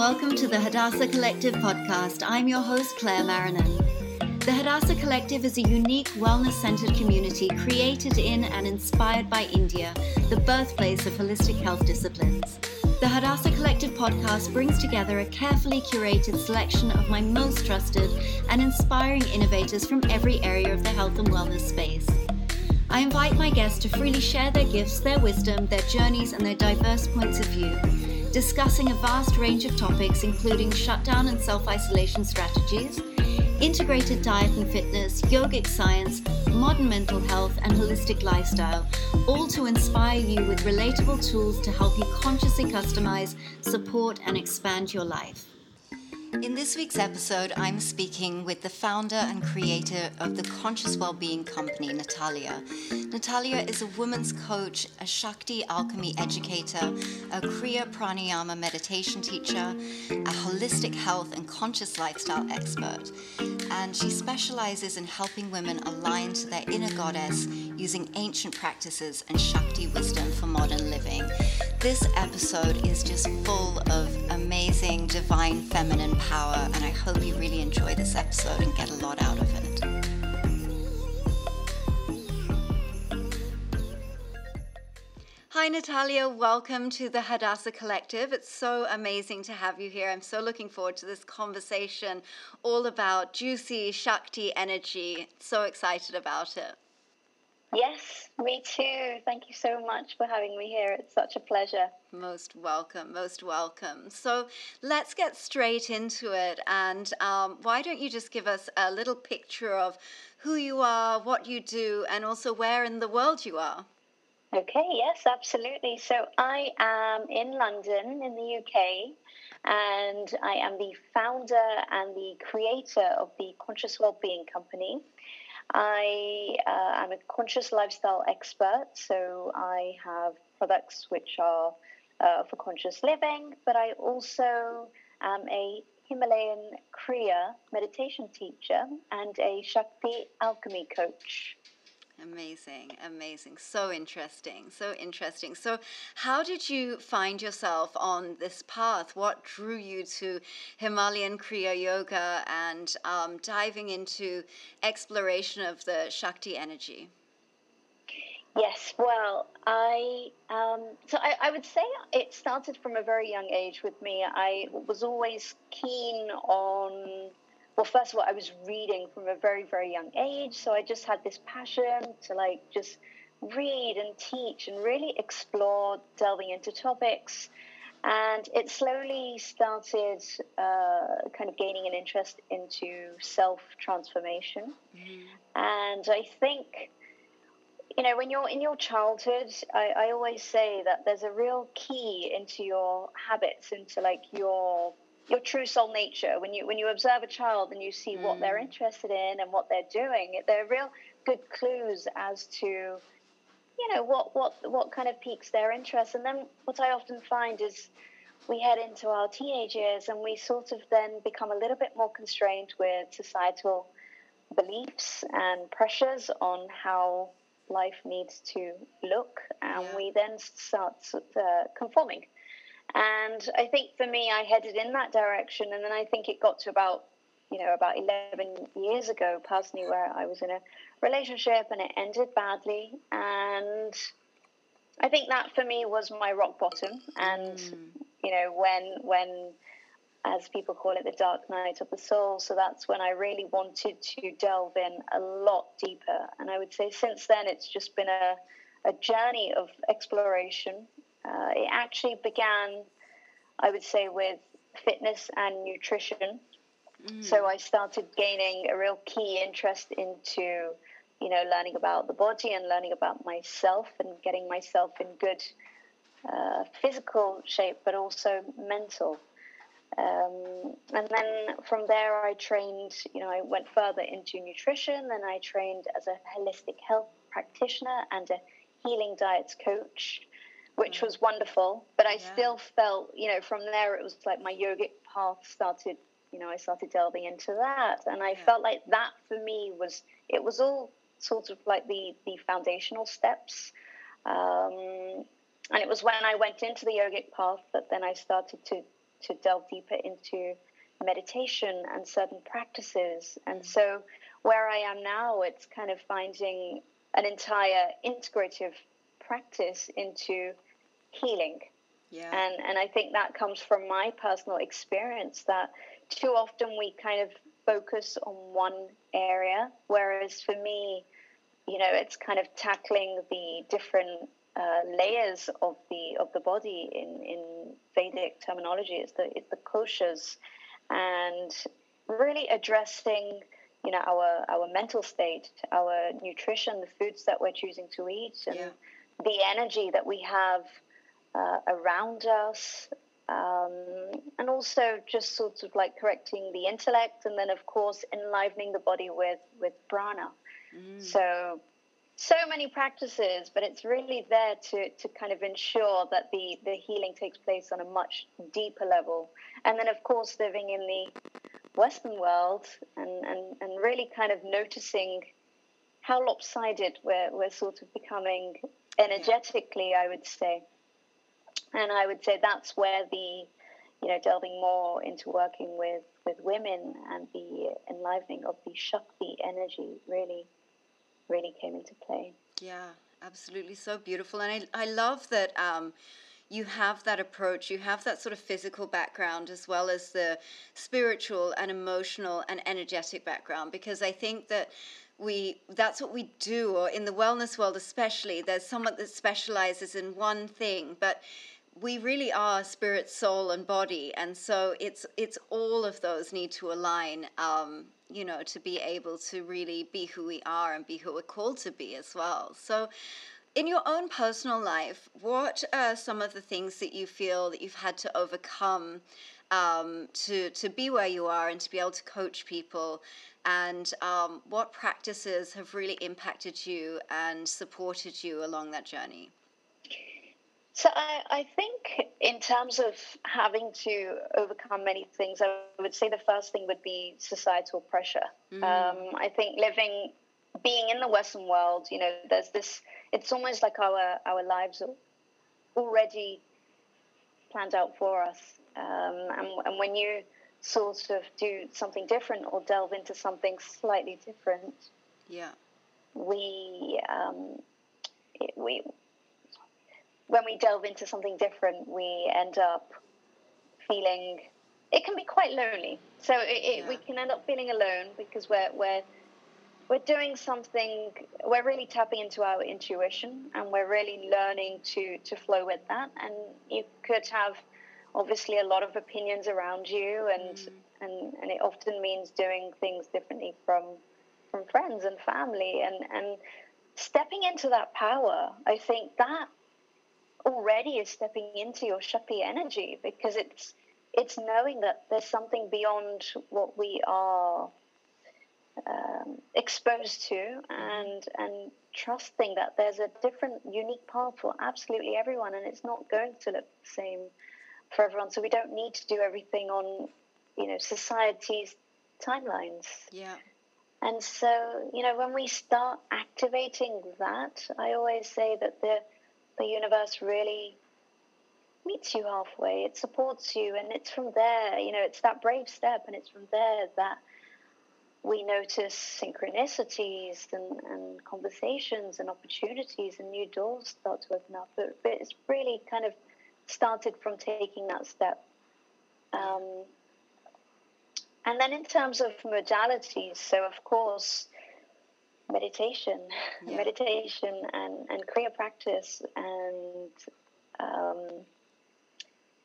welcome to the Hadassah Collective podcast. I'm your host, Claire Marrinan. The Hadassah Collective is a unique wellness centered community created in and inspired by India, the birthplace of holistic health disciplines. The Hadassah Collective podcast brings together a carefully curated selection of my most trusted and inspiring innovators from every area of the health and wellness space. I invite my guests to freely share their gifts, their wisdom, their journeys, and their diverse points of view discussing a vast range of topics including shutdown and self isolation strategies, integrated diet and fitness, yogic science, modern mental health, and holistic lifestyle, all to inspire you with relatable tools to help you consciously customize, support, and expand your life. In this week's episode, I'm speaking with the founder and creator of the Conscious Wellbeing Company, Natalia. Natalia is a woman's coach, a Shakti alchemy educator, a Kriya Pranayama meditation teacher, a holistic health and conscious lifestyle expert. And she specializes in helping women align to their inner goddess using ancient practices and Shakti wisdom for modern living. This episode is just full of amazing divine feminine power, and I hope you really enjoy this episode and get a lot out of it. Hi, Natalia. Welcome to the Hadassah Collective. It's so amazing to have you here. I'm so looking forward to this conversation all about juicy Shakti energy. So excited about it. Yes, me too. Thank you so much for having me here. It's such a pleasure. Most welcome, most welcome. So let's get straight into it. And um, why don't you just give us a little picture of who you are, what you do, and also where in the world you are? Okay, yes, absolutely. So I am in London, in the UK, and I am the founder and the creator of the Conscious Wellbeing Company. I uh, am a conscious lifestyle expert, so I have products which are uh, for conscious living, but I also am a Himalayan Kriya meditation teacher and a Shakti alchemy coach. Amazing, amazing. So interesting, so interesting. So, how did you find yourself on this path? What drew you to Himalayan Kriya Yoga and um, diving into exploration of the Shakti energy? Yes, well, I um, so I, I would say it started from a very young age with me. I was always keen on well, first of all, I was reading from a very, very young age. So I just had this passion to like just read and teach and really explore delving into topics. And it slowly started uh, kind of gaining an interest into self transformation. Mm-hmm. And I think, you know, when you're in your childhood, I, I always say that there's a real key into your habits, into like your your true soul nature when you when you observe a child and you see mm. what they're mm. interested in and what they're doing they're real good clues as to you know what what what kind of piques their interest and then what i often find is we head into our teenage years and we sort of then become a little bit more constrained with societal beliefs and pressures on how life needs to look and yeah. we then start uh, conforming and I think for me, I headed in that direction. And then I think it got to about, you know, about 11 years ago, personally, where I was in a relationship and it ended badly. And I think that for me was my rock bottom. And, mm. you know, when, when, as people call it, the dark night of the soul. So that's when I really wanted to delve in a lot deeper. And I would say since then, it's just been a, a journey of exploration uh, it actually began, I would say, with fitness and nutrition. Mm. So I started gaining a real key interest into, you know, learning about the body and learning about myself and getting myself in good uh, physical shape, but also mental. Um, and then from there, I trained, you know, I went further into nutrition. and I trained as a holistic health practitioner and a healing diets coach which was wonderful. But I yeah. still felt, you know, from there it was like my yogic path started. You know, I started delving into that, and I yeah. felt like that for me was it was all sort of like the the foundational steps. Um, and it was when I went into the yogic path that then I started to to delve deeper into meditation and certain practices. And so, where I am now, it's kind of finding an entire integrative practice into healing. Yeah. And and I think that comes from my personal experience that too often we kind of focus on one area, whereas for me, you know, it's kind of tackling the different uh, layers of the of the body in, in Vedic terminology. It's the it's the koshas, and really addressing you know our our mental state, our nutrition, the foods that we're choosing to eat, and Yeah. The energy that we have uh, around us. Um, and also just sort of like correcting the intellect, and then of course enlivening the body with with prana. Mm. So, so many practices, but it's really there to, to kind of ensure that the, the healing takes place on a much deeper level. And then, of course, living in the Western world and, and, and really kind of noticing how lopsided we're, we're sort of becoming energetically, I would say. And I would say that's where the, you know, delving more into working with, with women and the enlivening of the Shakti energy really really came into play. Yeah, absolutely. So beautiful. And I, I love that um, you have that approach. You have that sort of physical background as well as the spiritual and emotional and energetic background because I think that we that's what we do or in the wellness world especially there's someone that specializes in one thing but we really are spirit soul and body and so it's it's all of those need to align um, you know to be able to really be who we are and be who we're called to be as well. So in your own personal life what are some of the things that you feel that you've had to overcome um, to to be where you are and to be able to coach people and um, what practices have really impacted you and supported you along that journey So I, I think in terms of having to overcome many things, I would say the first thing would be societal pressure. Um, I think living, being in the Western world, you know, there's this. It's almost like our our lives are already planned out for us, um, and, and when you sort of do something different or delve into something slightly different, yeah we um, it- we when we delve into something different, we end up feeling it can be quite lonely. So it, it, we can end up feeling alone because we're we're we're doing something. We're really tapping into our intuition, and we're really learning to to flow with that. And you could have obviously a lot of opinions around you, and and and it often means doing things differently from from friends and family, and and stepping into that power. I think that already is stepping into your Shakti energy because it's it's knowing that there's something beyond what we are um, exposed to and and trusting that there's a different unique path for absolutely everyone and it's not going to look the same for everyone so we don't need to do everything on you know society's timelines yeah and so, you know, when we start activating that, I always say that the the universe really meets you halfway. It supports you, and it's from there. You know, it's that brave step, and it's from there that we notice synchronicities and, and conversations and opportunities, and new doors start to open up. But, but it's really kind of started from taking that step. Um, and then in terms of modalities, so of course, meditation, Yeah. meditation and, and Kriya practice and um,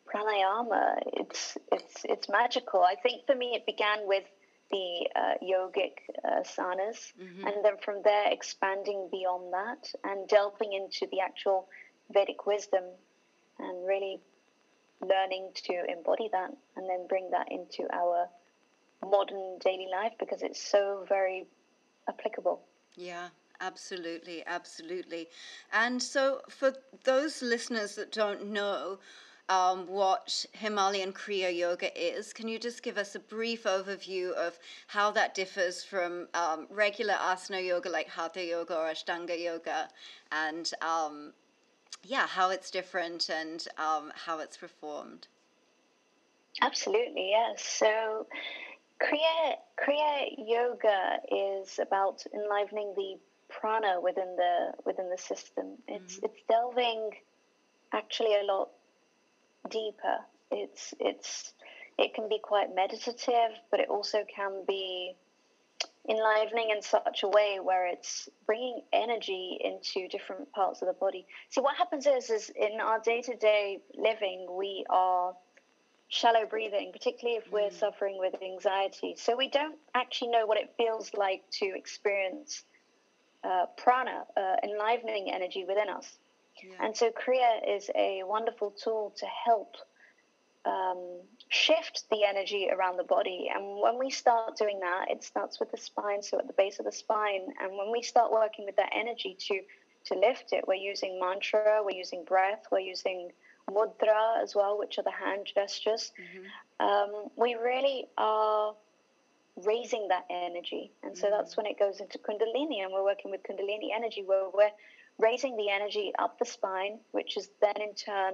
pranayama, it's, it's, it's magical. I think for me it began with the uh, yogic uh, asanas Mhm. and then from there expanding beyond that and delving into the actual Vedic wisdom and really learning to embody that and then bring that into our modern daily life because it's so very applicable. Yeah, absolutely, absolutely. And so, for those listeners that don't know um, what Himalayan Kriya Yoga is, can you just give us a brief overview of how that differs from um, regular asana yoga like Hatha Yoga or Ashtanga Yoga, and um, yeah, how it's different and um, how it's performed? Absolutely, yes. So, Kriya, Kriya Yoga is about enlivening the prana within the within the system. It's mm-hmm. it's delving actually a lot deeper. It's it's it can be quite meditative, but it also can be enlivening in such a way where it's bringing energy into different parts of the body. See, what happens is, is in our day to day living, we are shallow breathing, particularly if we're mm. suffering with anxiety. So we don't actually know what it feels like to experience uh, prana, uh, enlivening energy within us. Yeah. And so Kriya is a wonderful tool to help um, shift the energy around the body. And when we start doing that, it starts with the spine, so at the base of the spine. And when we start working with that energy to to lift it, we're using mantra, we're using breath, we're using mudra as well, which are the hand gestures. Mm-hmm. Um, we really are raising that energy. And so mm-hmm. that's when it goes into Kundalini, and we're working with Kundalini energy, where we're raising the energy up the spine, which is then in turn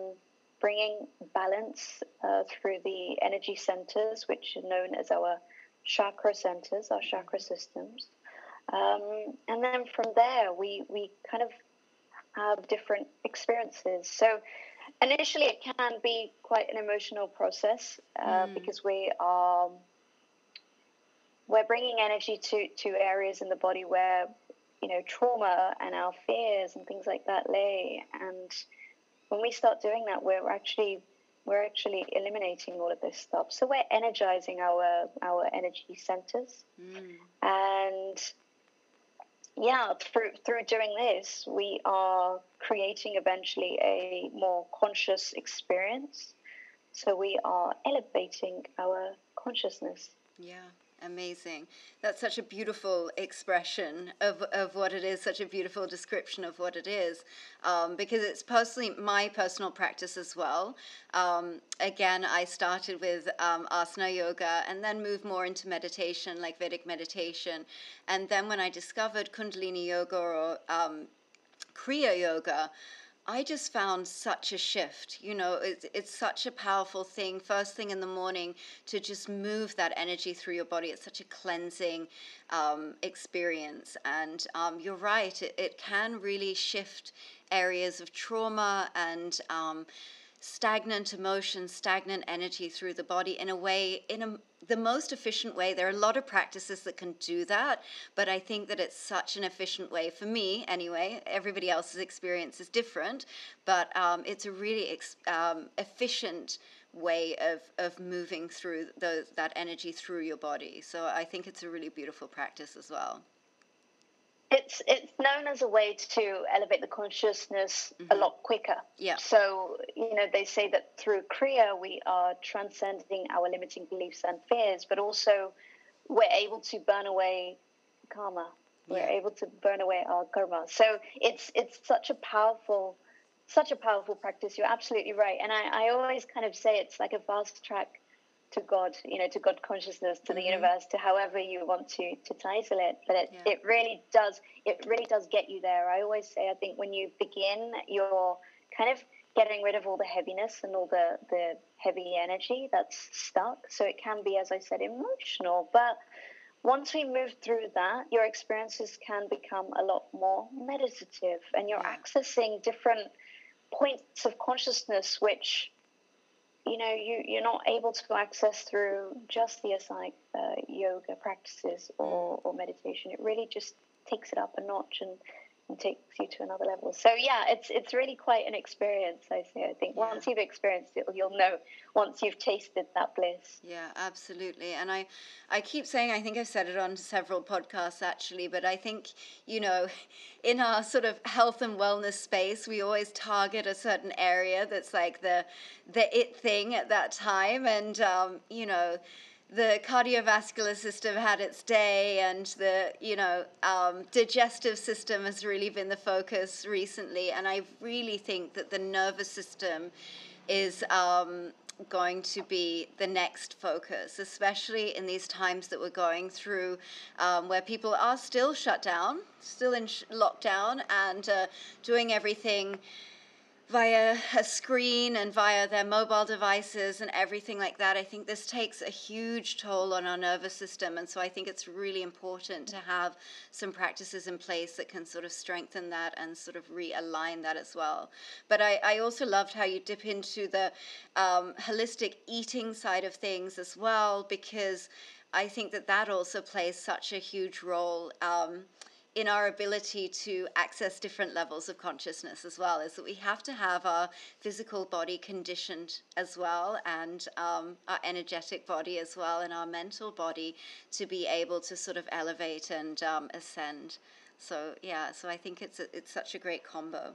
bringing balance uh, through the energy centers, which are known as our chakra centers, our chakra systems. Um, and then from there, we, we kind of have different experiences. So initially, it can be quite an emotional process uh, mm. because we are we're bringing energy to, to areas in the body where you know trauma and our fears and things like that lay and when we start doing that, we're actually we're actually eliminating all of this stuff. So we're energizing our our energy centers, mm. and yeah, through through doing this, we are creating eventually a more conscious experience. So we are elevating our consciousness. Yeah. Amazing. That's such a beautiful expression of, of what it is, such a beautiful description of what it is, um, because it's personally my personal practice as well. Um, again, I started with um, asana yoga and then moved more into meditation, like Vedic meditation. And then when I discovered Kundalini yoga or um, Kriya yoga, I just found such a shift. You know, it's, it's such a powerful thing, first thing in the morning, to just move that energy through your body. It's such a cleansing um, experience. And um, you're right, it, it can really shift areas of trauma and. Um, stagnant emotion, stagnant energy through the body in a way, in a, the most efficient way. There are a lot of practices that can do that, but I think that it's such an efficient way for me, anyway. Everybody else's experience is different, but um, it's a really ex- um, efficient way of, of moving through that energy through your body. So I think it's a really beautiful practice as well. It's it's known as a way to elevate the consciousness mm-hmm. a lot quicker. Yeah. So you know they say that through Kriya we are transcending our limiting beliefs and fears, but also we're able to burn away karma. We're able to burn away our karma. So it's it's such a powerful such a powerful practice. You're absolutely right. And I, I always kind of say it's like a fast track to God, you know, to God consciousness, to mm-hmm. the universe, to however you want to to title it. But it, yeah. it really does it really does get you there. I always say I think when you begin, you're kind of getting rid of all the heaviness and all the the heavy energy that's stuck. So it can be, as I said, emotional, but once we move through that, your experiences can become a lot more meditative and you're yeah. accessing different points of consciousness which you know, you, you're not able to access through just the asana uh, yoga practices or, or meditation. It really just takes it up a notch and and takes you to another level. So yeah, it's it's really quite an experience. I say. I think yeah. once you've experienced it, you'll know. Once you've tasted that bliss. Yeah, absolutely. And I, I keep saying I think I've said it on several podcasts actually, but I think you know, in our sort of health and wellness space, we always target a certain area that's like the the it thing at that time, and um, you know the cardiovascular system had its day, and the you know um, digestive system has really been the focus recently. And I really think that the nervous system is um, going to be the next focus, especially in these times that we're going through, um, where people are still shut down, still in sh- lockdown, and uh, doing everything via a screen and via their mobile devices and everything like that. I think this takes a huge toll on our nervous system. And so I think it's really important to have some practices in place that can sort of strengthen that and sort of realign that as well. But I, I also loved how you dip into the um, holistic eating side of things as well, because I think that that also plays such a huge role. Um, in our ability to access different levels of consciousness as well is that we have to have our physical body conditioned as well and um, our energetic body as well and our mental body to be able to sort of elevate and um, ascend. So yeah so i think it's a, it's such a great combo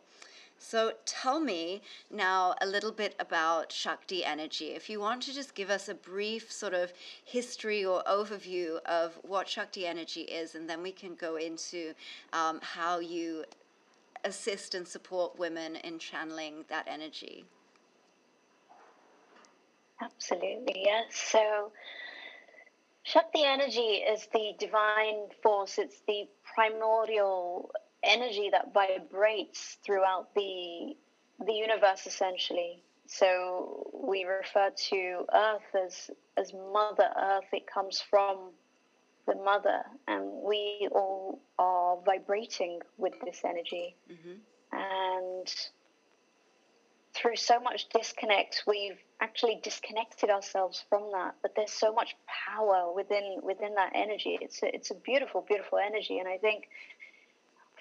so tell me now a little bit about Shakti energy. If you want to just give us a brief sort of history or overview of what Shakti energy is, and then we can go into um, how you assist and support women in channeling that energy. Absolutely, yes. So, Shakti energy is the divine force, it's the primordial energy that vibrates throughout the the universe essentially. So we refer to Earth as as Mother Earth. It comes from the Mother, and we all are vibrating with this energy. Mm-hmm. And through so much disconnect, we've actually disconnected ourselves from that. But there's so much power within within that energy. It's a, it's a beautiful, beautiful energy, and I think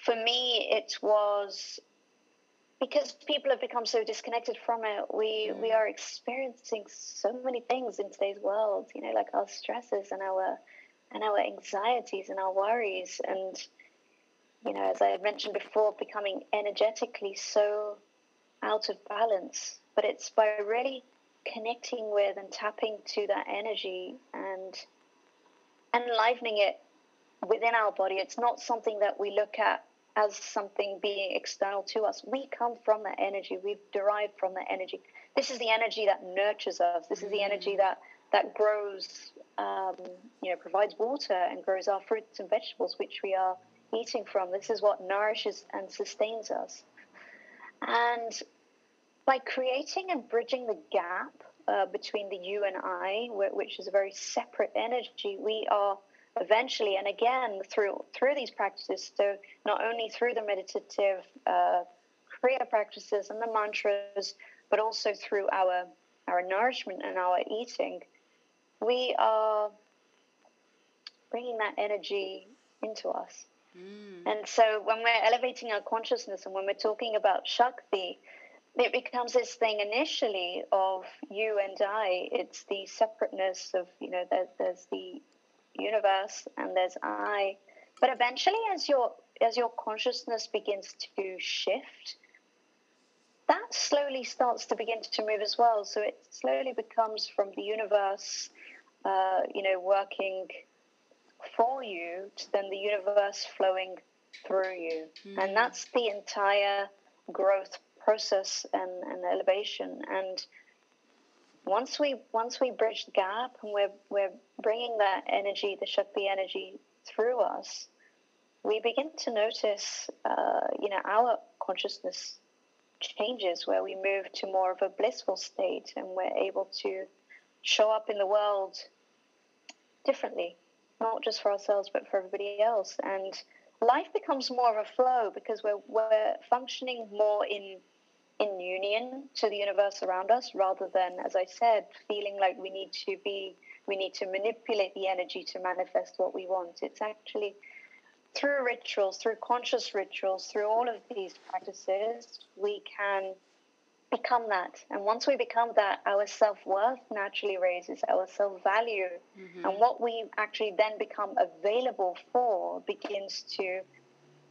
for me, it was because people have become so disconnected from it. We mm. we are experiencing so many things in today's world. You know, like our stresses and our and our anxieties and our worries, and you know, as I had mentioned before, becoming energetically so out of balance. But it's by really connecting with and tapping to that energy and enlivening it within our body. It's not something that we look at as something being external to us. We come from that energy. We've derived from that energy. This is the energy that nurtures us. This is the energy mm. that that grows, um, you know, provides water and grows our fruits and vegetables, which we are eating from. This is what nourishes and sustains us. And by creating and bridging the gap uh, between the you and I, which is a very separate energy, we are eventually, and again through through these practices, so not only through the meditative uh, kriya practices and the mantras, but also through our our nourishment and our eating, we are bringing that energy into us. Mm. And so when we're elevating our consciousness and when we're talking about Shakti, it becomes this thing initially of you and I. It's the separateness of, you know, there, there's the universe and there's I. But eventually, as your as your consciousness begins to shift, that slowly starts to begin to move as well. So it slowly becomes from the universe, uh, you know, working for you to then the universe flowing through you, mm. and that's the entire growth process and, and elevation and once we once we bridge the gap and we're we're bringing that energy, the Shakti energy, through us, we begin to notice, uh, you know, our consciousness changes where we move to more of a blissful state and we're able to show up in the world differently, not just for ourselves but for everybody else. And life becomes more of a flow because we're we're functioning more in in union to the universe around us rather than, as I said, feeling like we need to be, we need to manipulate the energy to manifest what we want. It's actually through rituals, through conscious rituals, through all of these practices, we can become that. And once we become that, our self worth naturally raises, our self value, mm-hmm. and what we actually then become available for begins to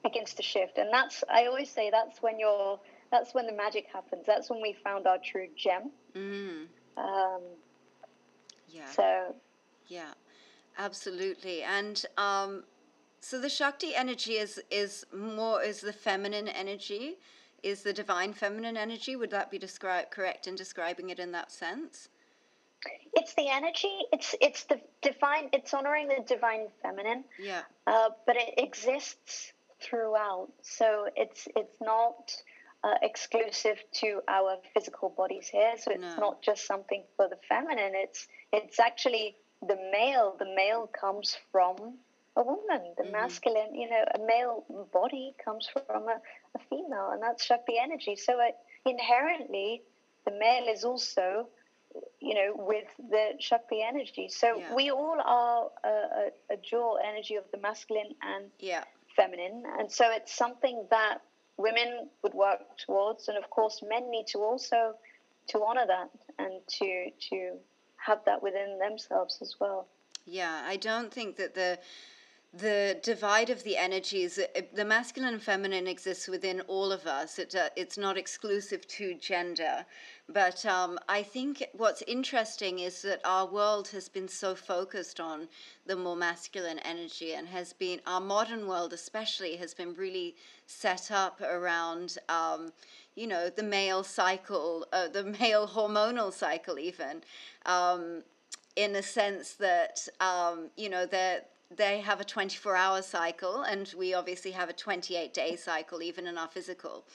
begins to shift. And that's I always say that's when you're that's when the magic happens. That's when we found our true gem. Mm. Um, yeah. So. Yeah, absolutely. And um, so the Shakti energy is is more is the feminine energy, is the divine feminine energy. Would that be described correct in describing it in that sense? It's the energy. It's it's the divine. It's honoring the divine feminine. Yeah. Uh, but it exists throughout. So it's it's not uh, exclusive to our physical bodies here. So it's no. not just something for the feminine. It's it's actually the male. The male comes from a woman. The mm-hmm. masculine, you know, a male body comes from a, a female, and that's Shakti energy. So it, inherently, the male is also, you know, with the Shakti energy. So yeah. we all are a, a, a dual energy of the masculine and yeah. feminine, and so it's something that women would work towards, and of course, men need to also to honor that and to to have that within themselves as well. Yeah, I don't think that the the divide of the energies, uh, the masculine and feminine exists within all of us. It, uh, it's not exclusive to gender. But um, I think what's interesting is that our world has been so focused on the more masculine energy and has been, our modern world especially, has been really set up around. Um, you know the male cycle, uh, the male hormonal cycle, even um, in a sense that um, you know that they have a 24 hour cycle, and we obviously have a 28 day cycle, even in our physical.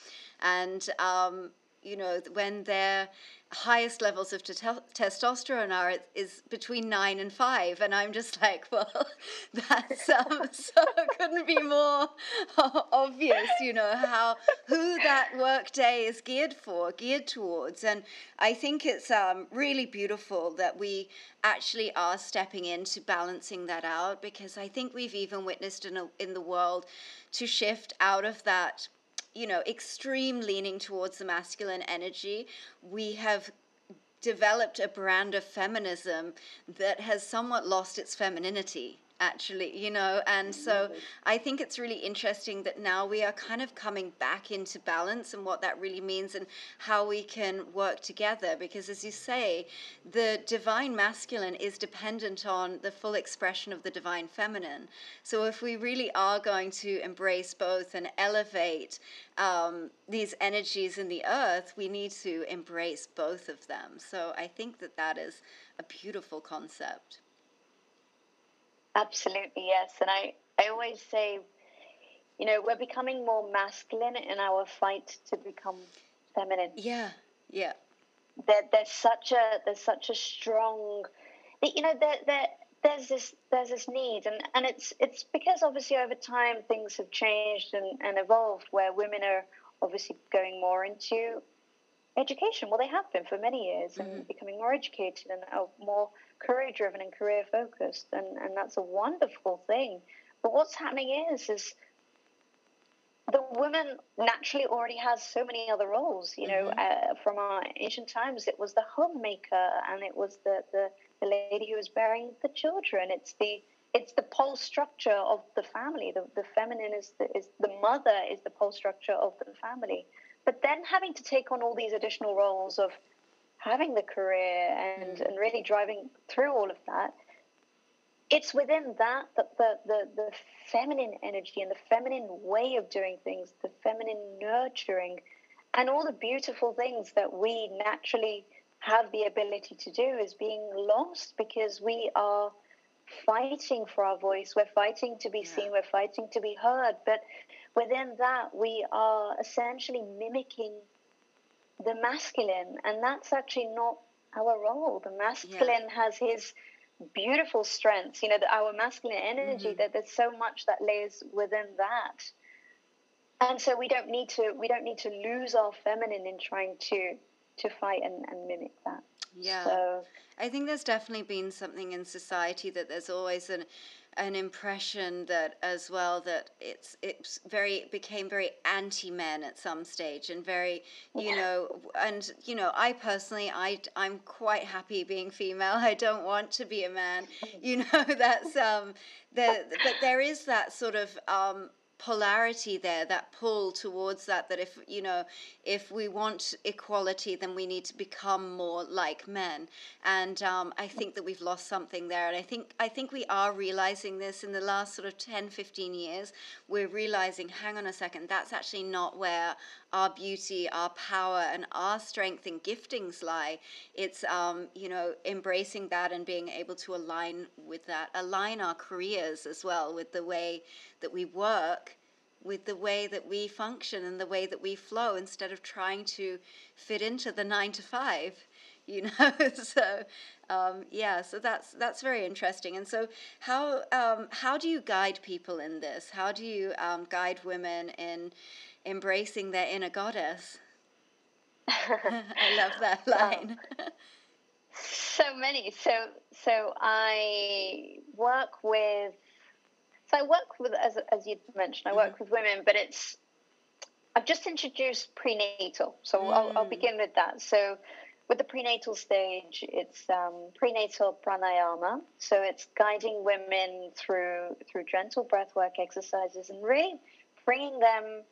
And, um, you know, when they're highest levels of t- testosterone are is between nine and five, and I'm just like, well, that's um, so couldn't be more obvious, you know, how who that work day is geared for, geared towards, and I think it's um, really beautiful that we actually are stepping into balancing that out because I think we've even witnessed in a, in the world to shift out of that you know, extreme leaning towards the masculine energy, we have developed a brand of feminism that has somewhat lost its femininity actually, you know. And so I think it's really interesting that now we are kind of coming back into balance and what that really means and how we can work together. Because as you say, the divine masculine is dependent on the full expression of the divine feminine. So if we really are going to embrace both and elevate um, these energies in the earth, we need to embrace both of them. So I think that that is a beautiful concept. Absolutely, yes. And I, I always say, you know, we're becoming more masculine in our fight to become feminine. Yeah, yeah. There, there's such a there's such a strong, you know, there, there there's this there's this need, and, and it's it's because obviously over time things have changed and, and evolved, where women are obviously going more into education. Well, they have been for many years, and mm-hmm. becoming more educated and more career driven and career focused, and, and that's a wonderful thing. But what's happening is is the woman naturally already has so many other roles. You know, mm-hmm. uh, from our ancient times, it was the homemaker, and it was the, the the lady who was bearing the children. It's the it's the pole structure of the family. The, the feminine is the, is the mother is the pole structure of the family. But then having to take on all these additional roles of having the career and, mm. and really driving through all of that, it's within that that the, the, the feminine energy and the feminine way of doing things, the feminine nurturing, and all the beautiful things that we naturally have the ability to do is being lost because we are fighting for our voice. We're fighting to be yeah. seen. We're fighting to be heard. But within that, we are essentially mimicking the masculine, and that's actually not our role. The masculine yeah. has his beautiful strengths. You know, the, our masculine energy. Mm-hmm. That there's so much that lays within that, and so we don't need to we don't need to lose our feminine in trying to to fight and, and mimic that. Yeah. So, I think there's definitely been something in society that there's always an an impression that as well that it's it's very became very anti men at some stage and very you yeah. know and you know I personally I I'm quite happy being female I don't want to be a man you know that's um the but there is that sort of um polarity there that pull towards that that if you know if we want equality then we need to become more like men. And um, i think that we've lost something there. And i think i think we are realizing this in the last sort of 10 15 years. We're realizing hang on a second that's actually not where our beauty our power and our strength and giftings lie. It's um, you know embracing that and being able to align with that align our careers as well with the way that we work with the way that we function and the way that we flow instead of trying to fit into the nine to five you know? So um, yeah so that's that's very interesting. And so how um, how do you guide people in this? How do you um, guide women in embracing their inner goddess? I love that line. so many. So so i work with so I work with, as, as you mentioned, I work mm-hmm. with women, but it's, I've just introduced prenatal. So mm. I'll, I'll, mm. begin with that. So with the prenatal stage, it's um, prenatal pranayama. So it's guiding women through, through gentle breathwork exercises and really bringing them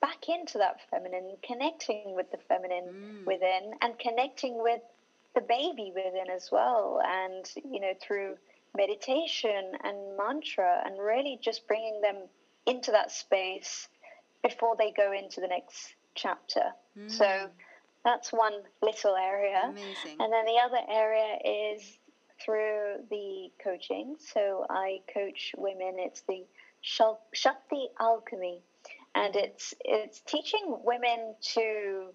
back into that feminine, connecting with the feminine mm. within and connecting with the baby within as well. And, you know, through meditation and mantra and really just bringing them into that space before they go into the next chapter. Mm. So that's one little area. Amazing. And then the other area is through the coaching. So I coach women. It's the Shakti Alchemy, and mm. it's it's teaching women to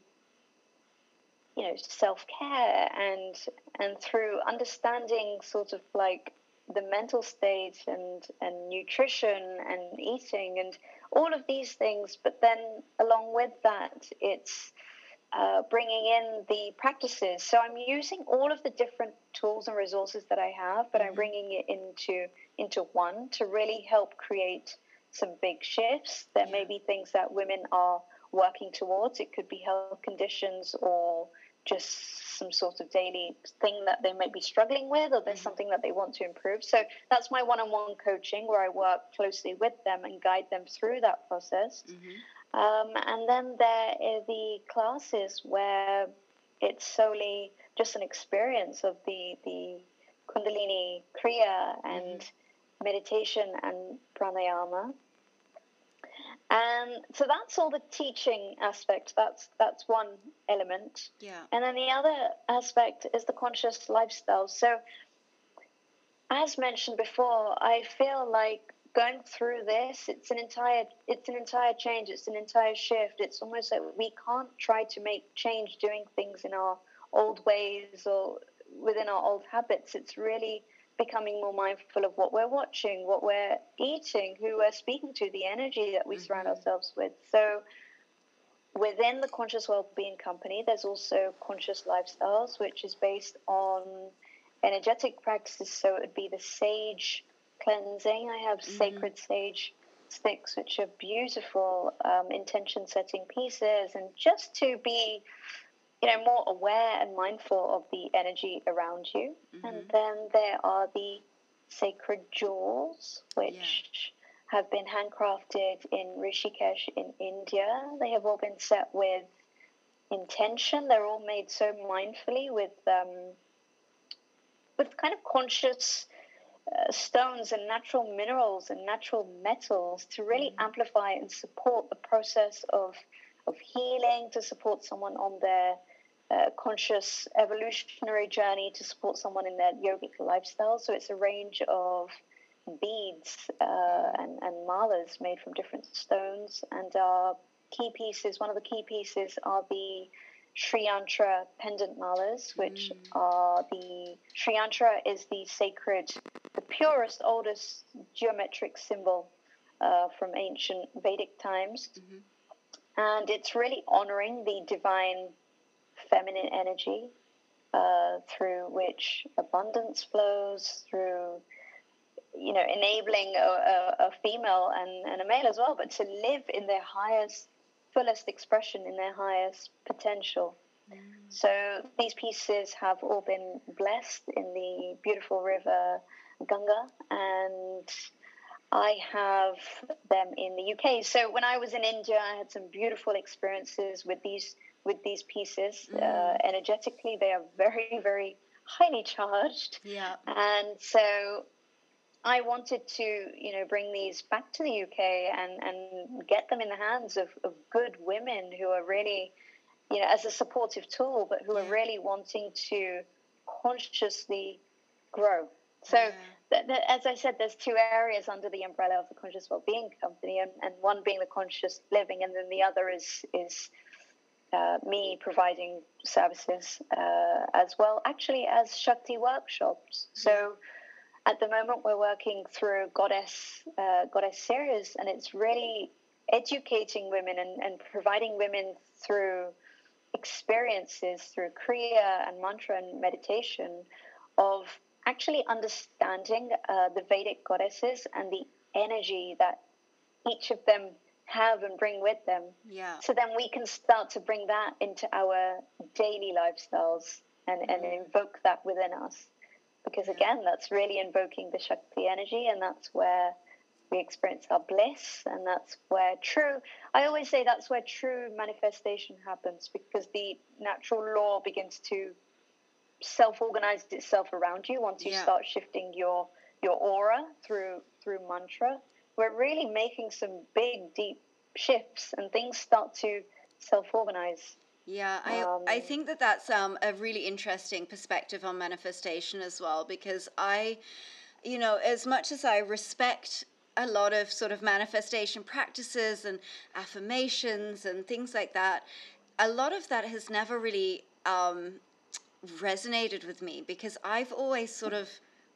you know self care and and through understanding sort of like the mental state and, and nutrition and eating and all of these things. But then, along with that, it's uh, bringing in the practices. So I'm using all of the different tools and resources that I have, but I'm mm-hmm. bringing it into into one to really help create some big shifts. There may be things that women are working towards. It could be health conditions or just some sort of daily thing that they might be struggling with or there's mm-hmm. something that they want to improve. So that's my one on one coaching where I work closely with them and guide them through that process. Mm-hmm. Um, and then there are the classes where it's solely just an experience of the, the Kundalini Kriya and mm-hmm. meditation and pranayama. And so that's all the teaching aspect. That's that's one element. Yeah. And then the other aspect is the conscious lifestyle. So as mentioned before, I feel like going through this, it's an entire it's an entire change, it's an entire shift. It's almost like we can't try to make change doing things in our old ways or within our old habits. It's really becoming more mindful of what we're watching, what we're eating, who we're speaking to, the energy that we mm-hmm. surround ourselves with. So, within the Conscious Wellbeing Company, there's also Conscious Lifestyles, which is based on energetic practices. So, it would be the sage cleansing. I have mm-hmm. sacred sage sticks, which are beautiful um, intention setting pieces, and just to be you know, more aware and mindful of the energy around you. Mm-hmm. And then there are the sacred jewels, which yeah. have been handcrafted in Rishikesh in India. They have all been set with intention. They're all made so mindfully with um, with kind of conscious uh, stones and natural minerals and natural metals to really mm-hmm. amplify and support the process of of healing, to support someone on their conscious evolutionary journey to support someone in their yogic lifestyle. So it's a range of beads uh, and, and malas made from different stones. And our key pieces, one of the key pieces are the Sri Yantra pendant malas, which mm. are the Sri Yantra is the sacred, the purest, oldest geometric symbol uh, from ancient Vedic times. Mm-hmm. And it's really honoring the divine feminine energy uh, through which abundance flows, through you know enabling a, a, a, female and, and a male as well, but to live in their highest, fullest expression, in their highest potential. Mm. So these pieces have all been blessed in the beautiful river Ganga, and I have them in the UK. So when I was in India, I had some beautiful experiences with these with these pieces. Mm. Uh, energetically, they are very, very highly charged. Yeah. And so I wanted to, you know, bring these back to the UK and, and get them in the hands of, of good women who are really, you know, as a supportive tool, but who are really wanting to consciously grow So, yeah. th- th- as I said, there's two areas under the umbrella of the Conscious Wellbeing Company, and, and one being the conscious living, and then the other is is uh, me providing services uh, as well, actually as Shakti workshops. So at the moment, we're working through Goddess uh, Goddess series, and it's really educating women and, and providing women through experiences through Kriya and mantra and meditation of actually understanding uh, the Vedic goddesses and the energy that each of them have and bring with them. Yeah. So then we can start to bring that into our daily lifestyles and, and mm. invoke that within us. Because again, that's really invoking the Shakti energy, and that's where we experience our bliss, and that's where true, I always say that's where true manifestation happens because the natural law begins to self organize itself around you once you yeah. start shifting your your aura through through mantra we're really making some big, deep shifts, and things start to self-organize. Yeah, I, um, I think that that's um, a really interesting perspective on manifestation as well, because I, you know, as much as I respect a lot of sort of manifestation practices and affirmations and things like that, a lot of that has never really um, resonated with me because I've always sort of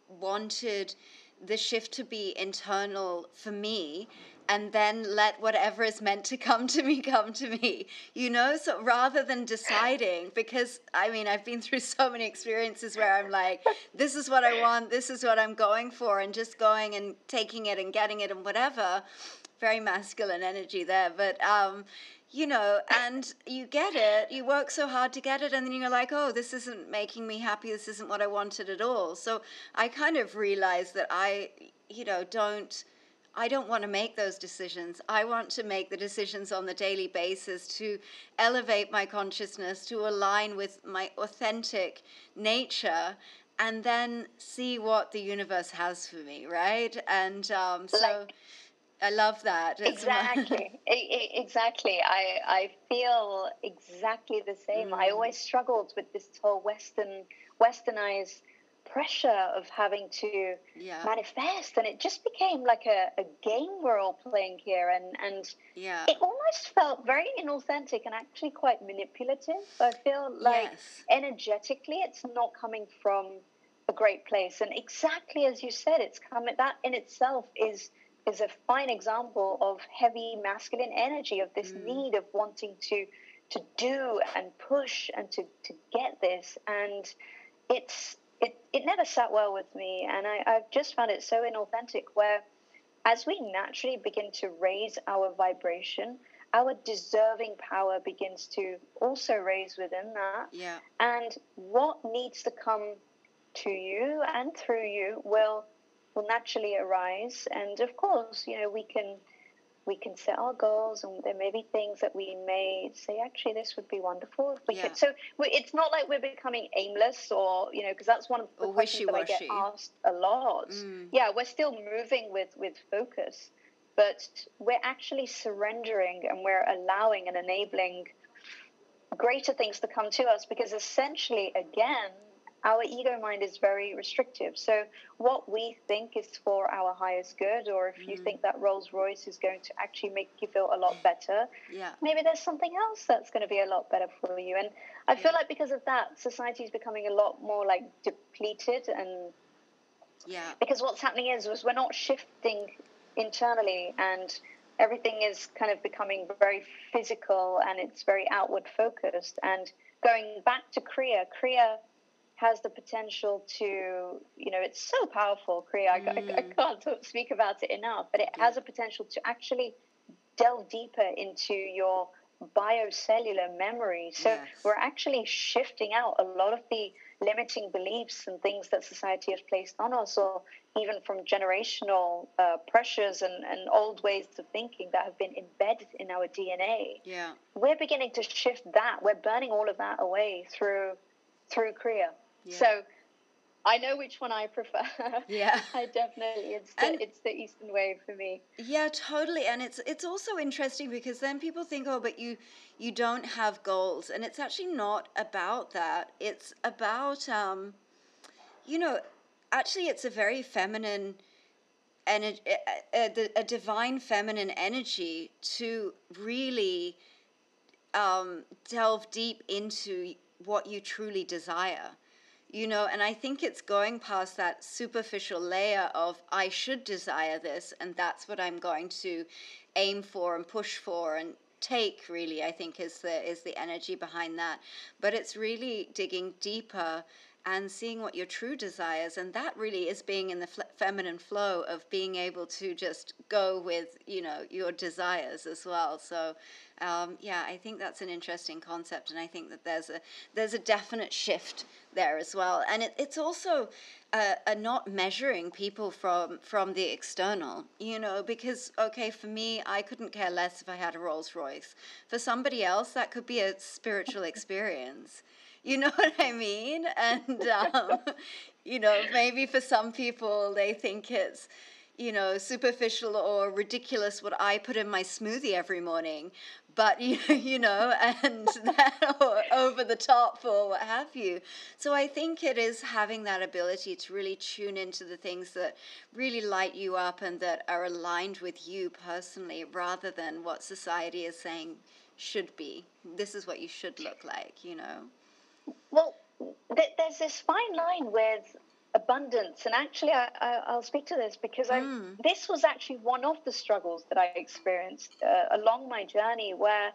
wanted the shift to be internal for me and then let whatever is meant to come to me come to me you know? So rather than deciding because i mean i've been through so many experiences where i'm like this is what i want this is what i'm going for and just going and taking it and getting it and whatever. Very masculine energy there but um you know, and you get it, you work so hard to get it, and then you're like, oh, this isn't making me happy, this isn't what I wanted at all. So I kind of realized that I, you know, don't. I don't want to make those decisions. I want to make the decisions on the daily basis to elevate my consciousness, to align with my authentic nature, and then see what the universe has for me, right? And um, so. Like- I love that. It's exactly. exactly. I, I feel exactly the same. Mm. I always struggled with this whole Western, westernized pressure of having to yeah. manifest and it just became like a, a game we're all playing here and, and yeah. it almost felt very inauthentic and actually quite manipulative. I feel like yes. energetically it's not coming from a great place. And exactly as you said, it's coming that in itself is – is a fine example of heavy masculine energy of this mm. need of wanting to to do and push and to, to get this. And it's it, it never sat well with me. And I, I've just found it so inauthentic where as we naturally begin to raise our vibration our deserving power begins to also raise within that. Yeah. And what needs to come to you and through you will will naturally arise. And of course, you know, we can we can set our goals, and there may be things that we may say, actually, this would be wonderful if we yeah. could. So it's not like we're becoming aimless, or you know, because that's one of the or questions that I get asked a lot. Mm. Yeah, we're still moving with with focus, but we're actually surrendering, and we're allowing and enabling greater things to come to us because essentially again our ego mind is very restrictive. So, what we think is for our highest good, or if you mm. think that Rolls Royce is going to actually make you feel a lot better, yeah. maybe there's something else that's going to be a lot better for you. And I yeah. feel like because of that, society is becoming a lot more like depleted and yeah. Because what's happening is, is we're not shifting internally and everything is kind of becoming very physical and it's very outward focused. And going back to Kriya, Kriya has the potential to, you know, it's so powerful, Kriya. I, mm. I, I, can't talk, speak about it enough, but it yeah. has a potential to actually delve deeper into your biocellular memory. So yes. we're actually shifting out a lot of the limiting beliefs and things that society has placed on us, or even from generational uh, pressures and, and old ways of thinking that have been embedded in our DNA. Yeah. We're beginning to shift that. We're burning all of that away through through Kriya. So I know which one I prefer. Yeah. I definitely it's the, and, it's the Eastern way for me. Yeah, totally. And it's it's also interesting because then people think, "Oh, but you you don't have goals." And it's actually not about that. It's about um you know, actually it's a very feminine and a, a, a divine feminine energy to really um, delve deep into what you truly desire you know and i think it's going past that superficial layer of i should desire this and that's what i'm going to aim for and push for and take really i think is the is the energy behind that. But it's really digging deeper and seeing what your true desires and that really is being in the fl- feminine flow of being able to just go with you know your desires as well. So um, yeah i think that's an interesting concept and i think that there's a there's a definite shift there as well. And it, it's also a, a not measuring people from from the external you know because okay for me i couldn't care less if i had a rolls royce. For somebody else that could be a spiritual experience you know what I mean? And, um, you know, maybe for some people, they think it's, you know, superficial or ridiculous what I put in my smoothie every morning, but you, you know, and that, or over the top or what have you. So I think it is having that ability to really tune into the things that really light you up and that are aligned with you personally, rather than what society is saying should be. This is what you should look like, you know. Well, th- there's this fine line with abundance, and actually, I, will speak to this because mm. this was actually one of the struggles that I experienced uh, along my journey, where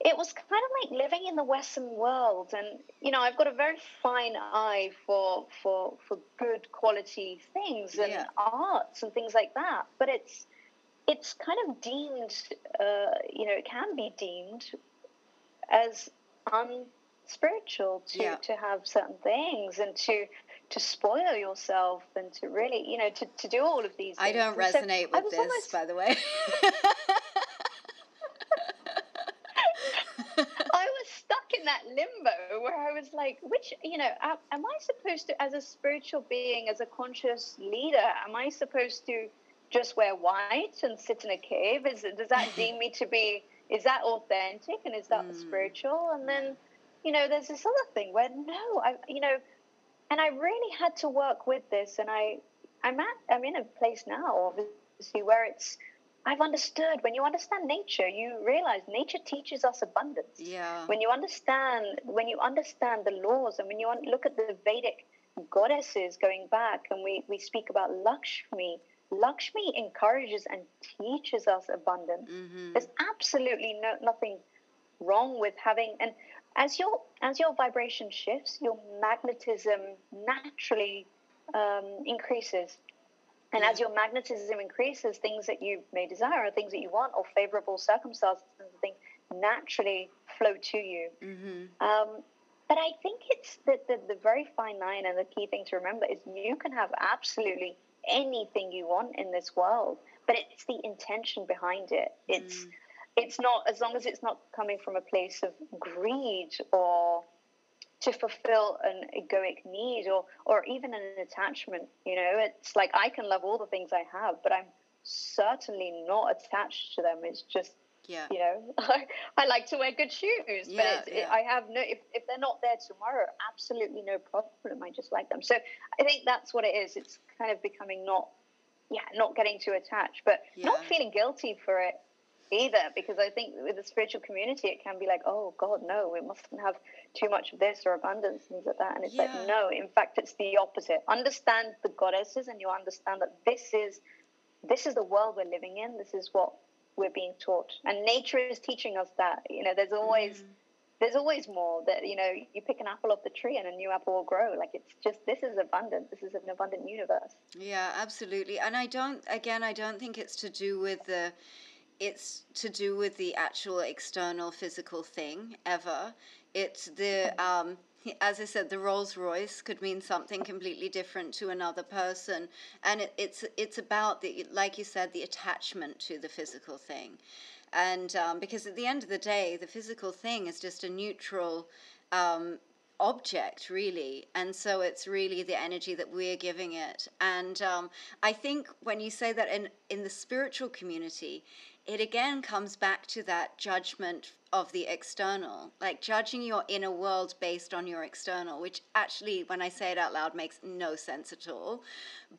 it was kind of like living in the Western world, and you know, I've got a very fine eye for for for good quality things and yeah. arts and things like that, but it's it's kind of deemed, uh, you know, it can be deemed as un spiritual to, yeah. to have certain things and to to spoil yourself and to really you know to, to do all of these i don't resonate so with this almost... by the way. I was stuck in that limbo where i was like which you know am i supposed to as a spiritual being as a conscious leader am i supposed to just wear white and sit in a cave? Is does that deem me to be is that authentic and is that mm. spiritual? And then you know, there's this other thing where no, I, you know, and I really had to work with this, and I, I'm at, I'm in a place now, obviously, where it's, I've understood. When you understand nature, you realize nature teaches us abundance. Yeah. When you understand, when you understand the laws, and when you look at the Vedic goddesses going back, and we we speak about Lakshmi. Lakshmi encourages and teaches us abundance. Mm-hmm. There's absolutely no nothing wrong with having and as your as your vibration shifts, your magnetism naturally um, increases. And as your magnetism increases, things that you may desire, or things that you want, or favorable circumstances and things naturally flow to you. Mm-hmm. Um, but I think it's the, the, the, very fine line and the key thing to remember is you can have absolutely anything you want in this world, but it's the intention behind it. It's mm it's not as long as it's not coming from a place of greed or to fulfill an egoic need or or even an attachment you know it's like i can love all the things i have but i'm certainly not attached to them it's just yeah. you know I, I like to wear good shoes yeah, but yeah. It, i have no if, if they're not there tomorrow absolutely no problem i just like them so i think that's what it is it's kind of becoming not yeah not getting too attached but yeah. not feeling guilty for it either because I think with the spiritual community it can be like, oh God, no, we mustn't have too much of this or abundance, things like that. And it's yeah. like, no, in fact it's the opposite. Understand the goddesses and you understand that this is this is the world we're living in, this is what we're being taught. And nature is teaching us that. You know, there's always mm. there's always more that, you know, you pick an apple off the tree and a new apple will grow. Like it's just this is abundant. This is an abundant universe. Yeah, absolutely. And I don't again I don't think it's to do with the it's to do with the actual external physical thing ever. It's the um, as I said, the Rolls Royce could mean something completely different to another person, and it, it's it's about the like you said, the attachment to the physical thing, and um, because at the end of the day, the physical thing is just a neutral um, object really. And so it's really the energy that we're giving it. And um, i think when you say that in in the spiritual community it again comes back to that judgment of the external, like judging your inner world based on your external, which actually, when I say it out loud, makes no sense at all.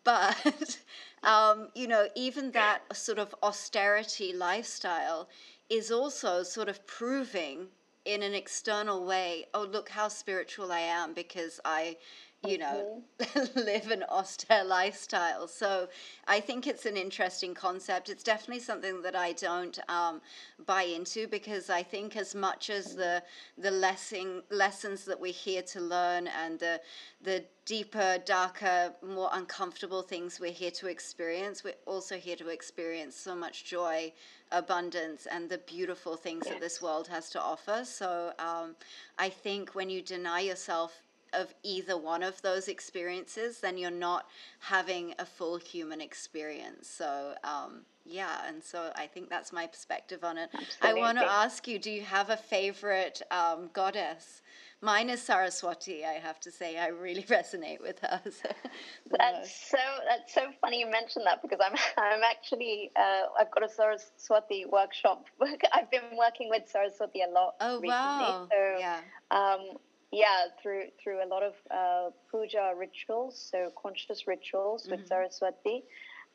But, um, you know, even that sort of austerity lifestyle is also sort of proving in an external way, oh, look how spiritual I am because I you know, mm-hmm. live an austere lifestyle. So I think it's an interesting concept. It's definitely something that I don't um, buy into because I think as much as the the lesson, lessons that we're here to learn and the the deeper, darker, more uncomfortable things we're here to experience, we're also here to experience so much joy, abundance, and the beautiful things yes. that this world has to offer. So um, I think when you deny yourself of either one of those experiences, then you're not having a full human experience. So, um, yeah, and so I think that's my perspective on it. Absolutely. I want to ask you do you have a favorite um, goddess? Mine is Saraswati, I have to say. I really resonate with her. So, that's so that's so funny you mentioned that because I'm I'm actually uh, I've got a Saraswati workshop. I've been working with Saraswati a lot. Oh recently, wow! So, yeah. Um, yeah, through through a lot of uh, puja rituals, so conscious rituals with mm-hmm. Saraswati,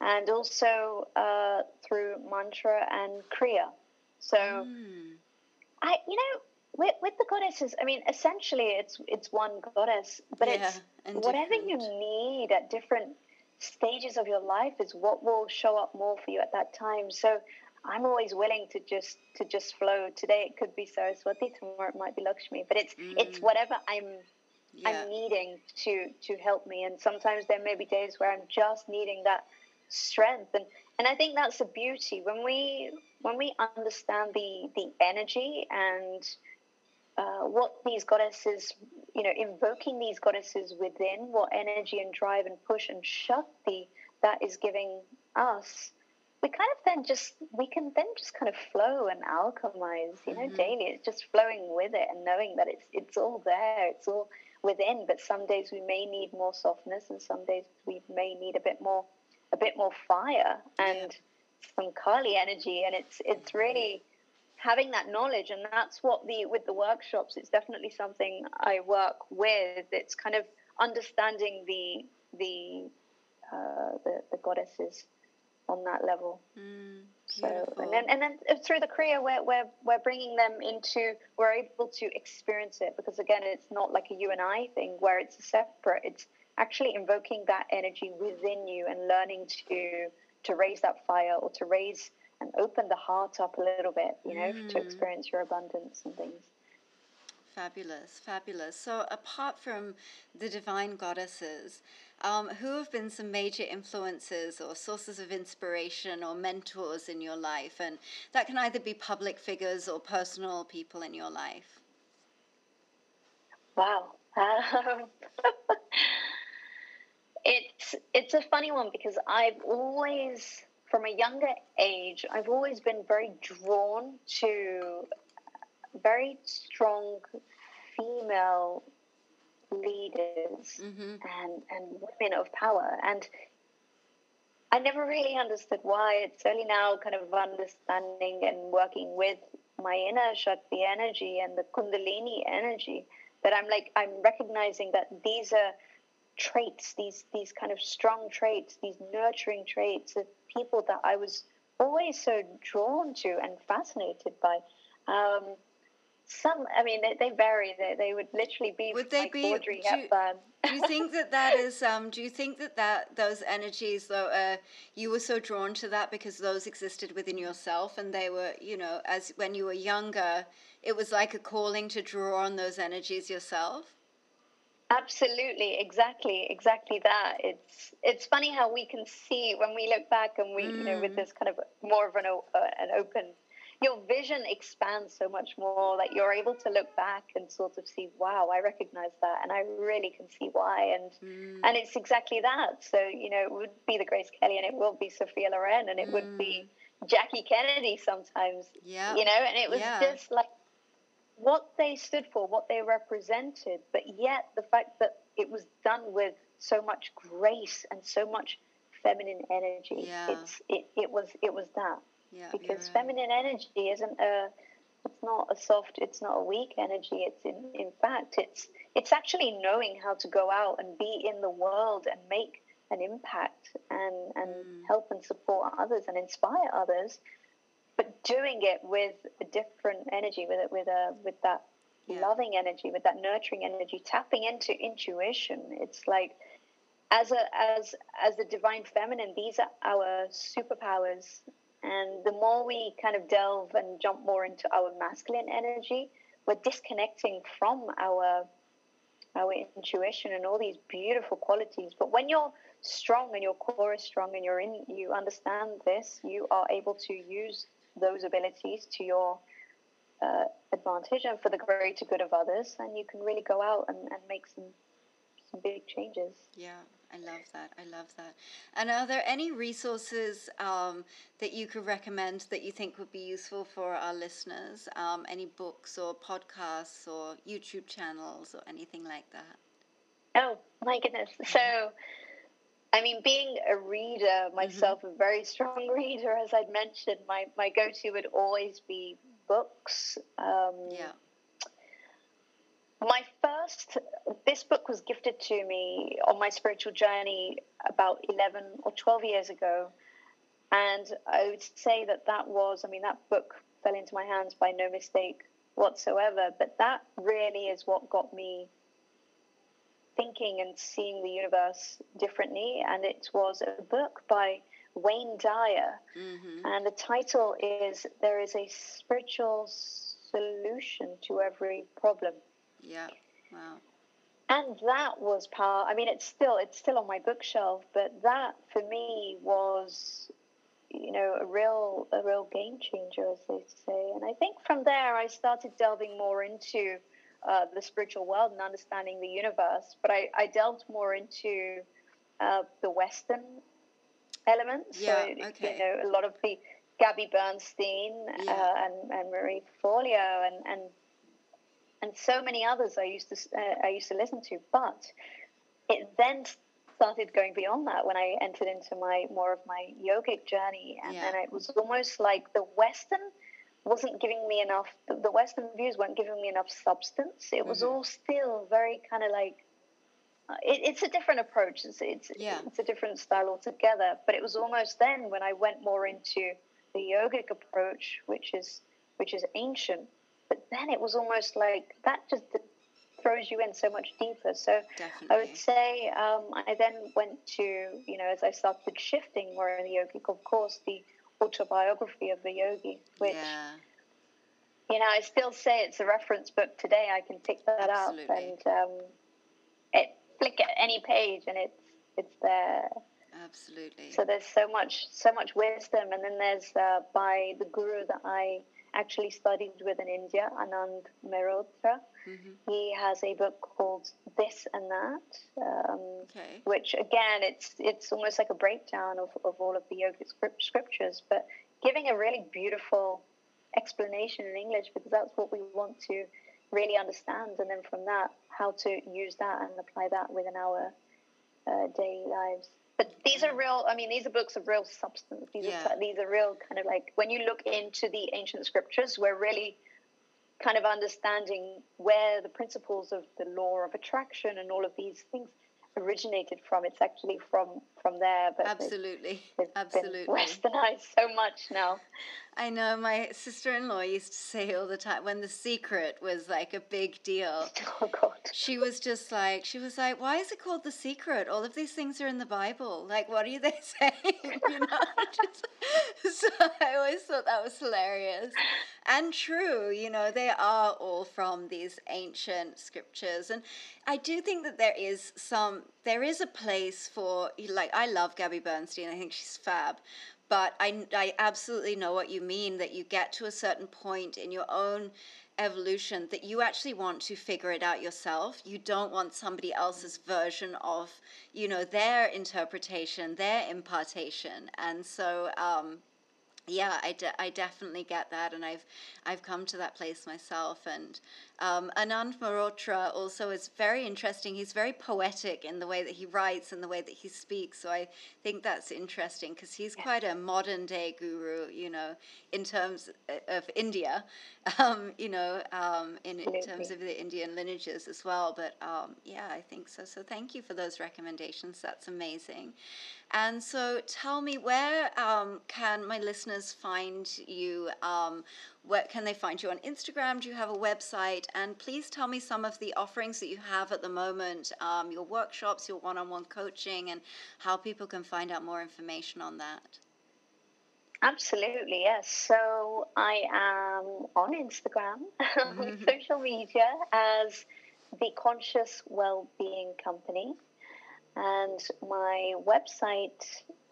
and also uh, through mantra and kriya. So, mm. I you know with, with the goddesses, I mean, essentially it's it's one goddess, but yeah, it's whatever different. you need at different stages of your life is what will show up more for you at that time. So I'm always willing to just to just flow. Today it could be Saraswati, tomorrow it might be Lakshmi, but it's mm. it's whatever I'm yeah. I'm needing to to help me. And sometimes there may be days where I'm just needing that strength, and and I think that's the beauty when we when we understand the the energy and uh, what these goddesses, you know, invoking these goddesses within, what energy and drive and push and shakti that is giving us we kind of then just we can then just kind of flow and alchemize you know mm-hmm. daily. It's just flowing with it and knowing that it's it's all there it's all within. But some days we may need more softness and some days we may need a bit more a bit more fire and yeah. some kali energy. And it's it's really having that knowledge. And that's what the with the workshops it's definitely something i work with. It's kind of understanding the the uh, the, the goddesses on that level. Mm, so and then and then through the Kriya we're, we're we're bringing them into we're able to experience it because again, it's not like a you and I thing where it's separate. It's actually invoking that energy within you and learning to to raise that fire or to raise and open the heart up a little bit, you know, mm. to experience your abundance and things. Fabulous, fabulous. So, apart from the divine goddesses, um, who have been some major influences or sources of inspiration or mentors in your life? And that can either be public figures or personal people in your life. Wow. It's it's a funny one because I've always, from a younger age, I've always been very drawn to very strong female leaders mm-hmm. and, and women of power. And I never really understood why. It's only now kind of understanding and working with my inner Shakti energy and the Kundalini energy that I'm like, I'm recognizing that these are traits, these, these kind of strong traits, these nurturing traits of people that I was always so drawn to and fascinated by. Um, some, I mean, they, they vary. They, they would literally be would they like be, Audrey do, Hepburn. do you think that that is? Um, do you think that that those energies, though, uh, you were so drawn to that because those existed within yourself, and they were, you know, as when you were younger, it was like a calling to draw on those energies yourself. Absolutely, exactly, exactly that. It's it's funny how we can see when we look back and we, mm. you know, with mm. this kind of more of an uh, an open your vision expands so much more that you're able to look back and sort of see wow i recognize that and i really can see why and mm. and it's exactly that so you know it would be the grace kelly and it will be sophia loren and it mm. would be mm. jackie kennedy sometimes yeah you know and it was yeah. just like what they stood for what they represented but yet the fact that it was done with so much grace and so much feminine energy yeah. it's it, it was it was that Yeah, because right. feminine energy isn't a it's not a soft it's not a weak energy it's in in fact it's it's actually knowing how to go out and be in the world and make an impact and and Mm. help and support others and inspire others but doing it with a different energy with it with a with that Yeah. loving energy with that nurturing energy tapping into intuition it's like as a as as the divine feminine these are our superpowers and the more we kind of delve and jump more into our masculine energy we're disconnecting from our our intuition and all these beautiful qualities. But when you're strong and your core is strong and you're in you understand this you are able to use those abilities to your uh, advantage and for the greater good of others and you can really go out and, and make some some big changes Yeah, I love that. I love that. And are there any resources um, that you could recommend that you think would be useful for our listeners? Um, any books or podcasts or YouTube channels or anything like that? Oh my goodness! So, I mean, being a reader myself, a very strong reader, as I'd mentioned, my my go to would always be books. Um, Yeah. My first, this book was gifted to me on my spiritual journey about eleven or twelve years ago, and I would say that that was, I mean, that book fell into my hands by no mistake whatsoever. But that really is what got me thinking and seeing the universe differently. And it was a book by Wayne Dyer. hmm And the title is There is a Spiritual Solution to Every Problem. Yeah. Wow. And that was part I mean it's still it's still on my bookshelf, but that for me was you know, a real a real game changer as they say. And I think from there I started delving more into uh, the spiritual world and understanding the universe. But I, I delved more into uh, the Western elements. Yeah, so, okay. you know, a lot of the Gabby Bernstein Yeah. uh, and, and Marie Forleo and, and and so many others I used to uh, I used to listen to. But it then started going beyond that when I entered into my more of my yogic journey, and Yeah. then it was almost like the Western wasn't giving me enough. The Western views weren't giving me enough substance. It was Mhm. all still very kind of like. Uh, it, it's a different approach. It's, it's Yeah. it's a different style altogether. But it was almost then when I went more into the yogic approach, which is which is ancient. But then it was almost like that just throws you in so much deeper. So Definitely. I would say um, I then went to, you know, as I started shifting more in the yogic, of course, the autobiography of the yogi, which, yeah. you know, I still say it's a reference book today. I can pick that Absolutely. up and um, it flick at any page and it's it's there. Absolutely. So there's so much so much wisdom, and then there's uh, by the guru that I actually studied with in India, Anand Mehrotra. hmm He has a book called This and That, um, Okay. which again, it's it's almost like a breakdown of, of all of the yogic script, scriptures, but giving a really beautiful explanation in English because that's what we want to really understand, and then from that, how to use that and apply that within our uh, daily lives. But these are real. I mean, these are books of real substance. These Yeah. are these are real kind of like when you look into the ancient scriptures, we're really kind of understanding where the principles of the law of attraction and all of these things originated from. It's actually from from there, but Absolutely. they've Absolutely. been westernized so much now. I know my sister in law used to say all the time when The Secret was like a big deal. Oh God. She was just like, she was like, why is it called The Secret? All of these things are in the Bible. Like, what are they saying? you know? Just- so I always thought that was hilarious and true. You know, they are all from these ancient scriptures. And I do think that there is some, there is a place for, like, I love Gabby Bernstein. I think she's fab. But I, I absolutely know what you mean that you get to a certain point in your own evolution that you actually want to figure it out yourself. You don't want somebody else's version of, you know, their interpretation, their impartation. And so, um, yeah, I, de- I definitely get that, and I've I've come to that place myself, and um, Anand Mehrotra also is very interesting. He's very poetic in the way that he writes and the way that he speaks. So I think that's interesting because he's quite a modern day guru, you know, in terms of India, um, you know, um, in, in, terms of the Indian lineages as well. But um, yeah, I think so. So thank you for those recommendations. That's amazing. And so tell me, where um, can my listeners find you? Where can they find you on Instagram? Do you have a website? And please tell me some of the offerings that you have at the moment, um, your workshops, your one on one coaching, and how people can find out more information on that. Absolutely, yes. So I am on Instagram, mm-hmm. social media, as the Conscious Wellbeing Company. And my website,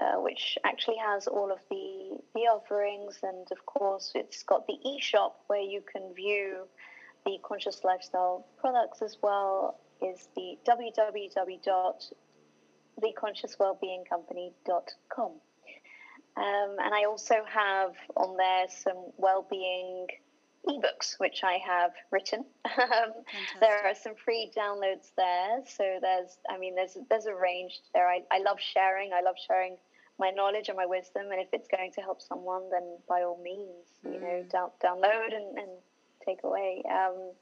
uh, which actually has all of the, the offerings, and of course, it's got the e shop where you can view the conscious lifestyle products as well, is the www.theconsciouswellbeingcompany.com. Um, and I also have on there some well-being ebooks, which I have written. Um, there are some free downloads there. So there's, I mean, there's there's a range there. I, I love sharing. I love sharing my knowledge and my wisdom. And if it's going to help someone, then by all means, mm. you know, mm. down, download and, and take away. Um,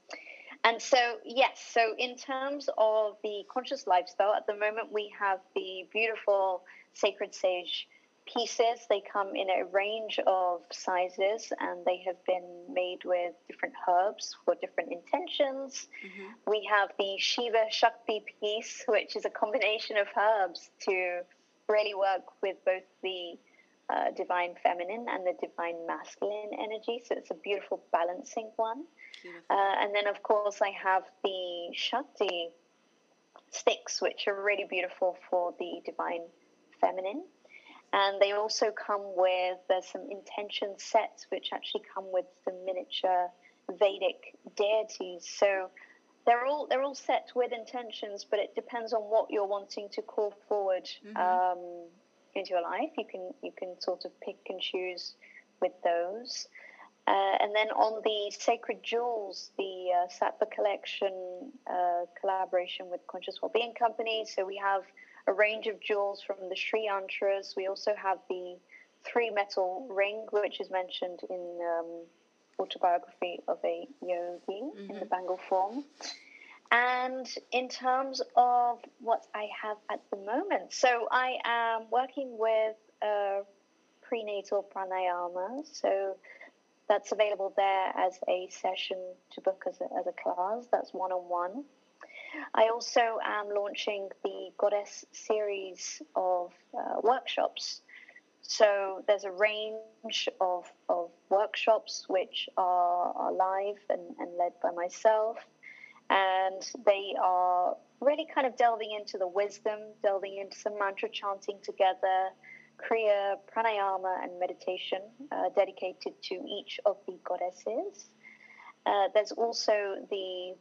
and so, yes, so in terms of the conscious lifestyle, at the moment we have the beautiful Sacred Sage pieces. They come in a range of sizes and they have been made with different herbs for different intentions. Mm-hmm. We have the Shiva Shakti piece, which is a combination of herbs to really work with both the uh, divine feminine and the divine masculine energy. So it's a beautiful balancing one. Uh, and then, of course, I have the Shakti sticks, which are really beautiful for the divine feminine. And they also come with there's some intention sets which actually come with some miniature Vedic deities. So they're all they're all set with intentions, but it depends on what you're wanting to call forward mm-hmm. um, into your life. You can you can sort of pick and choose with those. Uh, and then on the Sacred Jewels, the uh, Sattva collection uh, collaboration with Conscious Wellbeing Company. So we have a range of jewels from the Sri Yantras. We also have the three metal ring, which is mentioned in um, autobiography of a yogi mm-hmm. in the mm-hmm. Bengal form. And in terms of what I have at the moment, so I am working with a prenatal pranayama. So that's available there as a session to book as a, as a class. That's one on one. I also am launching the Goddess series of uh, workshops. So there's a range of, of workshops which are, are live and, and led by myself. And they are really kind of delving into the wisdom, delving into some mantra chanting together, Kriya, pranayama, and meditation uh, dedicated to each of the goddesses. Uh, there's also the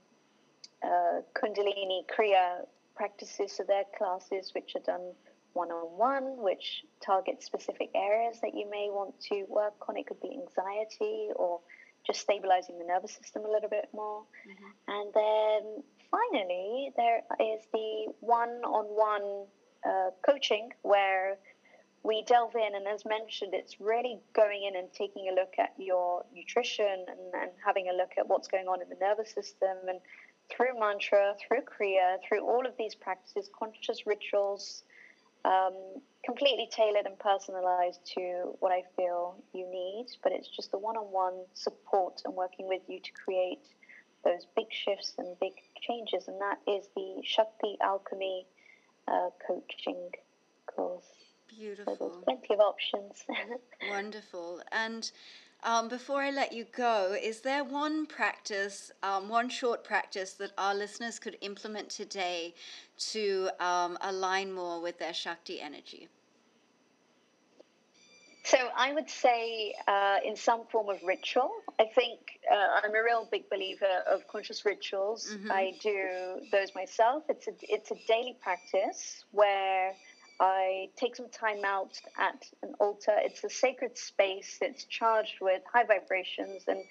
uh, Kundalini Kriya practices, so their classes which are done one on one, which targets specific areas that you may want to work on. It could be anxiety or just stabilizing the nervous system a little bit more. Mm-hmm. And then finally, there is the one on one coaching where we delve in, and as mentioned, it's really going in and taking a look at your nutrition and, and having a look at what's going on in the nervous system and through mantra, through Kriya, through all of these practices, conscious rituals, um, completely tailored and personalized to what I feel you need. But it's just the one on one support and working with you to create those big shifts and big changes. And that is the Shakti Alchemy uh, coaching course. Beautiful. So there's plenty of options. Wonderful. And um, before I let you go, is there one practice, um, one short practice that our listeners could implement today to um, align more with their Shakti energy? So I would say uh, in some form of ritual. I think uh, I'm a real big believer of conscious rituals. Mm-hmm. I do those myself. It's a it's a daily practice where I take some time out at an altar. It's a sacred space. It's charged with high vibrations, and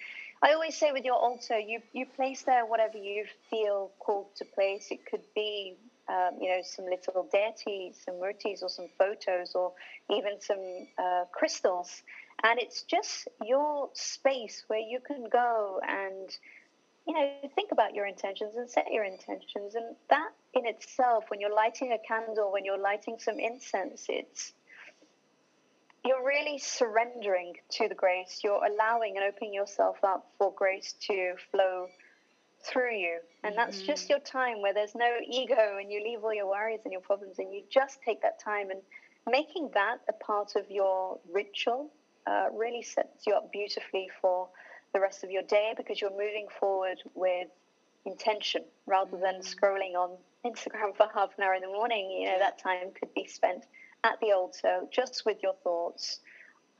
I always say with your altar, you you place there whatever you feel called to place. It could be, um, you know, some little deities, some murtis, or some photos, or even some uh, crystals. And it's just your space where you can go and, you know, think about your intentions and set your intentions. And that in itself, when you're lighting a candle, when you're lighting some incense, it's you're really surrendering to the grace. You're allowing and opening yourself up for grace to flow through you. And that's mm-hmm. just your time where there's no ego and you leave all your worries and your problems and you just take that time and making that a part of your ritual uh, really sets you up beautifully for the rest of your day because you're moving forward with intention rather than mm-hmm. scrolling on Instagram for half an hour in the morning. You know, that time could be spent at the altar just with your thoughts.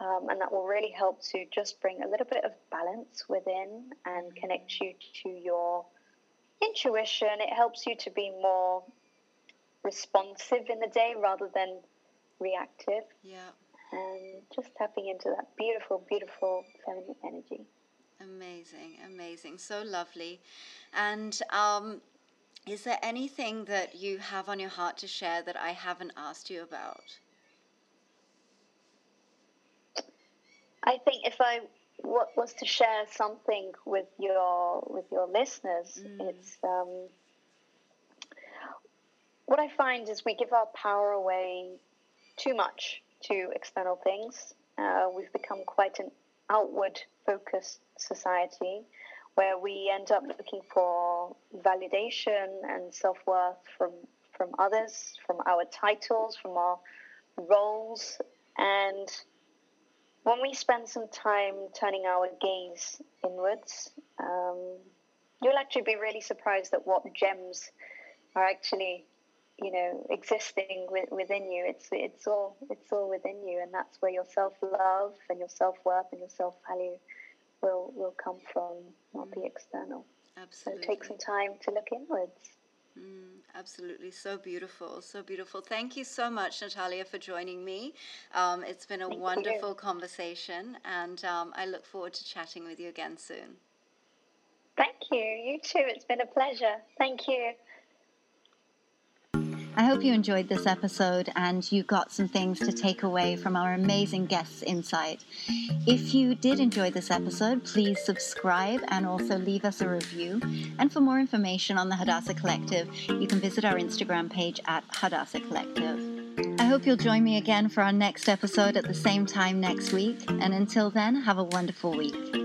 Um, and that will really help to just bring a little bit of balance within and connect you to your intuition. It helps you to be more responsive in the day rather than reactive. Yeah. And just tapping into that beautiful, beautiful feminine energy. Amazing, amazing. So lovely. And um, is there anything that you have on your heart to share that I haven't asked you about? I think if I what was to share something with your with your listeners, mm. it's um, what I find is we give our power away too much to external things. Uh, we've become quite an outward focused society where we end up looking for validation and self worth from, from others, from our titles, from our roles. And when we spend some time turning our gaze inwards, um, you'll actually be really surprised at what gems are actually you know existing within you it's it's all it's all within you and that's where your self love and your self worth and your self value will will come from, not the external. Absolutely. So take some time to look inwards. Mm, absolutely, so beautiful, so beautiful. Thank you so much, Natalia, for joining me. Um, it's been a Thank wonderful you. conversation, and um, I look forward to chatting with you again soon. Thank you. You too. It's been a pleasure. Thank you. I hope you enjoyed this episode and you got some things to take away from our amazing guests' insight. If you did enjoy this episode, please subscribe and also leave us a review. And for more information on the Hadassah Collective, you can visit our Instagram page at Hadassah Collective. I hope you'll join me again for our next episode at the same time next week. And until then, have a wonderful week.